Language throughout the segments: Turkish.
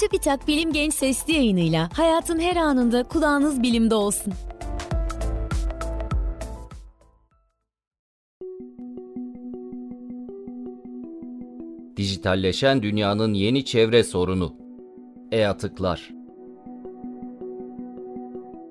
Çubitak Bilim Genç Sesli yayınıyla hayatın her anında kulağınız bilimde olsun. Dijitalleşen dünyanın yeni çevre sorunu. E-atıklar.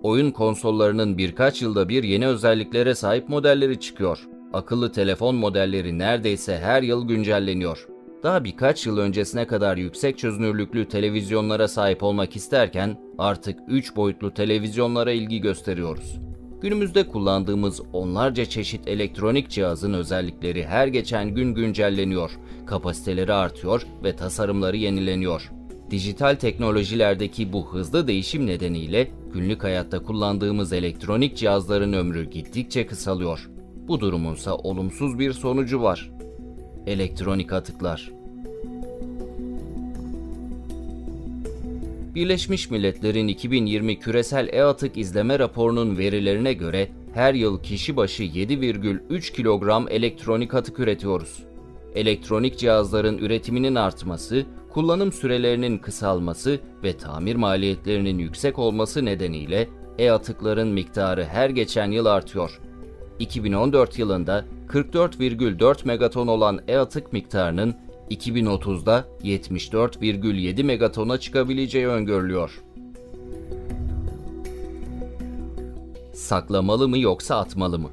Oyun konsollarının birkaç yılda bir yeni özelliklere sahip modelleri çıkıyor. Akıllı telefon modelleri neredeyse her yıl güncelleniyor. Daha birkaç yıl öncesine kadar yüksek çözünürlüklü televizyonlara sahip olmak isterken artık 3 boyutlu televizyonlara ilgi gösteriyoruz. Günümüzde kullandığımız onlarca çeşit elektronik cihazın özellikleri her geçen gün güncelleniyor, kapasiteleri artıyor ve tasarımları yenileniyor. Dijital teknolojilerdeki bu hızlı değişim nedeniyle günlük hayatta kullandığımız elektronik cihazların ömrü gittikçe kısalıyor. Bu durumunsa olumsuz bir sonucu var. Elektronik atıklar. Birleşmiş Milletler'in 2020 küresel e-atık izleme raporunun verilerine göre her yıl kişi başı 7,3 kilogram elektronik atık üretiyoruz. Elektronik cihazların üretiminin artması, kullanım sürelerinin kısalması ve tamir maliyetlerinin yüksek olması nedeniyle e-atıkların miktarı her geçen yıl artıyor. 2014 yılında 44,4 megaton olan e-atık miktarının 2030'da 74,7 megatona çıkabileceği öngörülüyor. Saklamalı mı yoksa atmalı mı?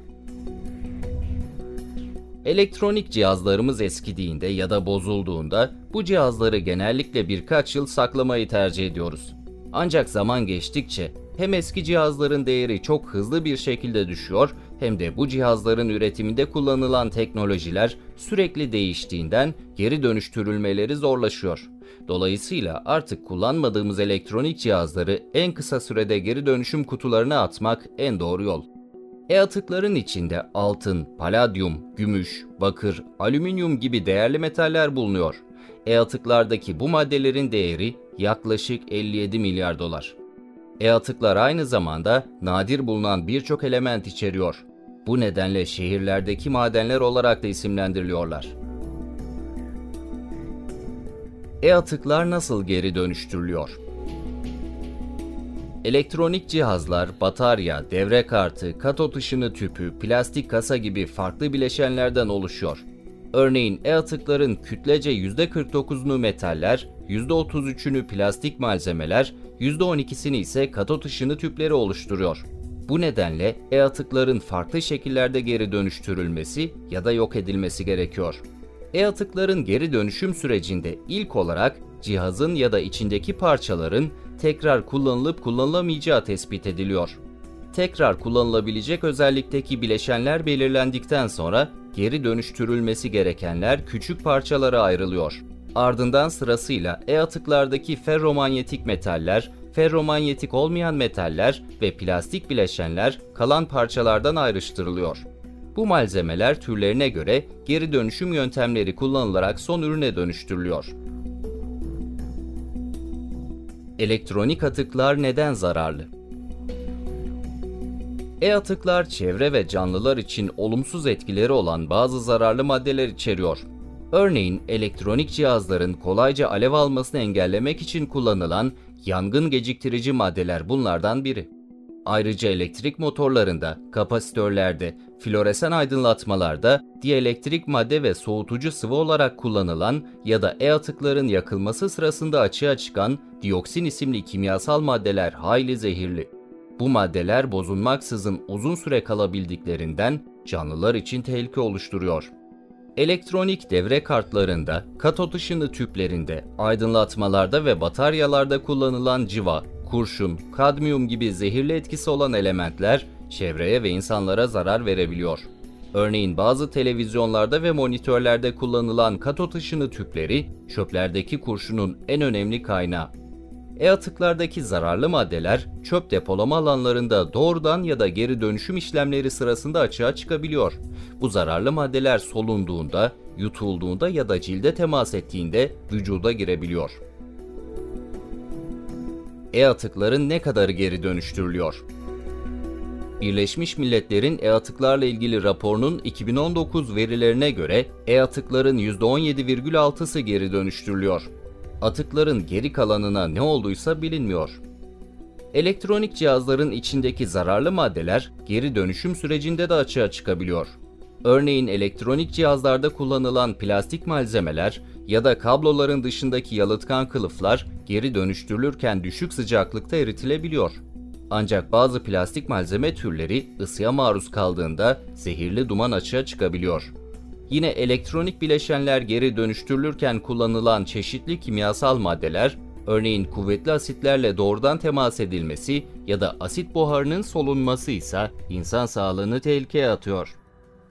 Elektronik cihazlarımız eskidiğinde ya da bozulduğunda bu cihazları genellikle birkaç yıl saklamayı tercih ediyoruz. Ancak zaman geçtikçe hem eski cihazların değeri çok hızlı bir şekilde düşüyor hem de bu cihazların üretiminde kullanılan teknolojiler sürekli değiştiğinden geri dönüştürülmeleri zorlaşıyor. Dolayısıyla artık kullanmadığımız elektronik cihazları en kısa sürede geri dönüşüm kutularına atmak en doğru yol. E-atıkların içinde altın, paladyum, gümüş, bakır, alüminyum gibi değerli metaller bulunuyor. E-atıklardaki bu maddelerin değeri yaklaşık 57 milyar dolar. E-atıklar aynı zamanda nadir bulunan birçok element içeriyor. Bu nedenle şehirlerdeki madenler olarak da isimlendiriliyorlar. E-atıklar nasıl geri dönüştürülüyor? Elektronik cihazlar, batarya, devre kartı, katot ışını tüpü, plastik kasa gibi farklı bileşenlerden oluşuyor. Örneğin e-atıkların kütlece %49'unu metaller, %33'ünü plastik malzemeler, %12'sini ise katot ışını tüpleri oluşturuyor. Bu nedenle e-atıkların farklı şekillerde geri dönüştürülmesi ya da yok edilmesi gerekiyor. E-atıkların geri dönüşüm sürecinde ilk olarak cihazın ya da içindeki parçaların tekrar kullanılıp kullanılamayacağı tespit ediliyor. Tekrar kullanılabilecek özellikteki bileşenler belirlendikten sonra geri dönüştürülmesi gerekenler küçük parçalara ayrılıyor. Ardından sırasıyla e-atıklardaki ferromanyetik metaller, ferromanyetik olmayan metaller ve plastik bileşenler kalan parçalardan ayrıştırılıyor. Bu malzemeler türlerine göre geri dönüşüm yöntemleri kullanılarak son ürüne dönüştürülüyor. Elektronik atıklar neden zararlı? E-atıklar çevre ve canlılar için olumsuz etkileri olan bazı zararlı maddeler içeriyor. Örneğin elektronik cihazların kolayca alev almasını engellemek için kullanılan yangın geciktirici maddeler bunlardan biri. Ayrıca elektrik motorlarında, kapasitörlerde, floresan aydınlatmalarda dielektrik madde ve soğutucu sıvı olarak kullanılan ya da e-atıkların yakılması sırasında açığa çıkan dioksin isimli kimyasal maddeler hayli zehirli. Bu maddeler bozulmaksızın uzun süre kalabildiklerinden canlılar için tehlike oluşturuyor. Elektronik devre kartlarında, katot ışını tüplerinde, aydınlatmalarda ve bataryalarda kullanılan civa, kurşun, kadmiyum gibi zehirli etkisi olan elementler çevreye ve insanlara zarar verebiliyor. Örneğin bazı televizyonlarda ve monitörlerde kullanılan katot ışını tüpleri çöplerdeki kurşunun en önemli kaynağı. E-atıklardaki zararlı maddeler çöp depolama alanlarında doğrudan ya da geri dönüşüm işlemleri sırasında açığa çıkabiliyor. Bu zararlı maddeler solunduğunda, yutulduğunda ya da cilde temas ettiğinde vücuda girebiliyor. E-atıkların ne kadarı geri dönüştürülüyor? Birleşmiş Milletler'in e-atıklarla ilgili raporunun 2019 verilerine göre e-atıkların %17,6'sı geri dönüştürülüyor. Atıkların geri kalanına ne olduysa bilinmiyor. Elektronik cihazların içindeki zararlı maddeler geri dönüşüm sürecinde de açığa çıkabiliyor. Örneğin elektronik cihazlarda kullanılan plastik malzemeler ya da kabloların dışındaki yalıtkan kılıflar geri dönüştürülürken düşük sıcaklıkta eritilebiliyor. Ancak bazı plastik malzeme türleri ısıya maruz kaldığında zehirli duman açığa çıkabiliyor. Yine elektronik bileşenler geri dönüştürülürken kullanılan çeşitli kimyasal maddeler, örneğin kuvvetli asitlerle doğrudan temas edilmesi ya da asit buharının solunması ise insan sağlığını tehlikeye atıyor.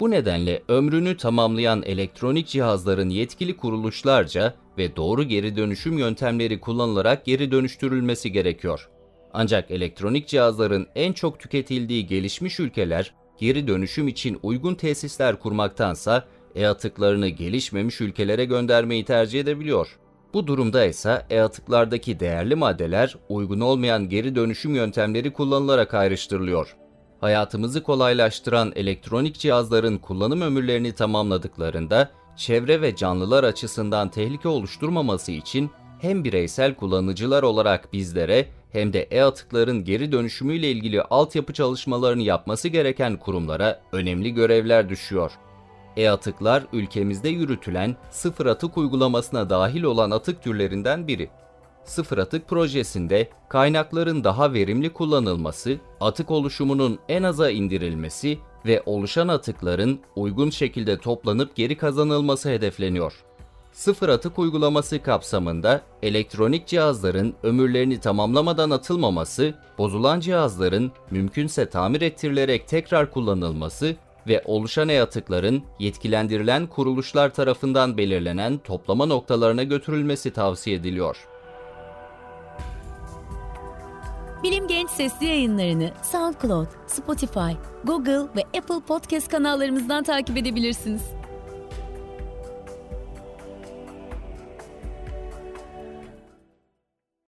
Bu nedenle ömrünü tamamlayan elektronik cihazların yetkili kuruluşlarca ve doğru geri dönüşüm yöntemleri kullanılarak geri dönüştürülmesi gerekiyor. Ancak elektronik cihazların en çok tüketildiği gelişmiş ülkeler geri dönüşüm için uygun tesisler kurmaktansa e-atıklarını gelişmemiş ülkelere göndermeyi tercih edebiliyor. Bu durumda ise e-atıklardaki değerli maddeler uygun olmayan geri dönüşüm yöntemleri kullanılarak ayrıştırılıyor. Hayatımızı kolaylaştıran elektronik cihazların kullanım ömürlerini tamamladıklarında çevre ve canlılar açısından tehlike oluşturmaması için hem bireysel kullanıcılar olarak bizlere hem de e-atıkların geri dönüşümüyle ilgili altyapı çalışmalarını yapması gereken kurumlara önemli görevler düşüyor. E-atıklar ülkemizde yürütülen sıfır atık uygulamasına dahil olan atık türlerinden biri. Sıfır atık projesinde kaynakların daha verimli kullanılması, atık oluşumunun en aza indirilmesi ve oluşan atıkların uygun şekilde toplanıp geri kazanılması hedefleniyor. Sıfır atık uygulaması kapsamında elektronik cihazların ömürlerini tamamlamadan atılmaması, bozulan cihazların mümkünse tamir ettirilerek tekrar kullanılması ve oluşan e-atıkların yetkilendirilen kuruluşlar tarafından belirlenen toplama noktalarına götürülmesi tavsiye ediliyor. Bilim Genç sesli yayınlarını SoundCloud, Spotify, Google ve Apple Podcast kanallarımızdan takip edebilirsiniz.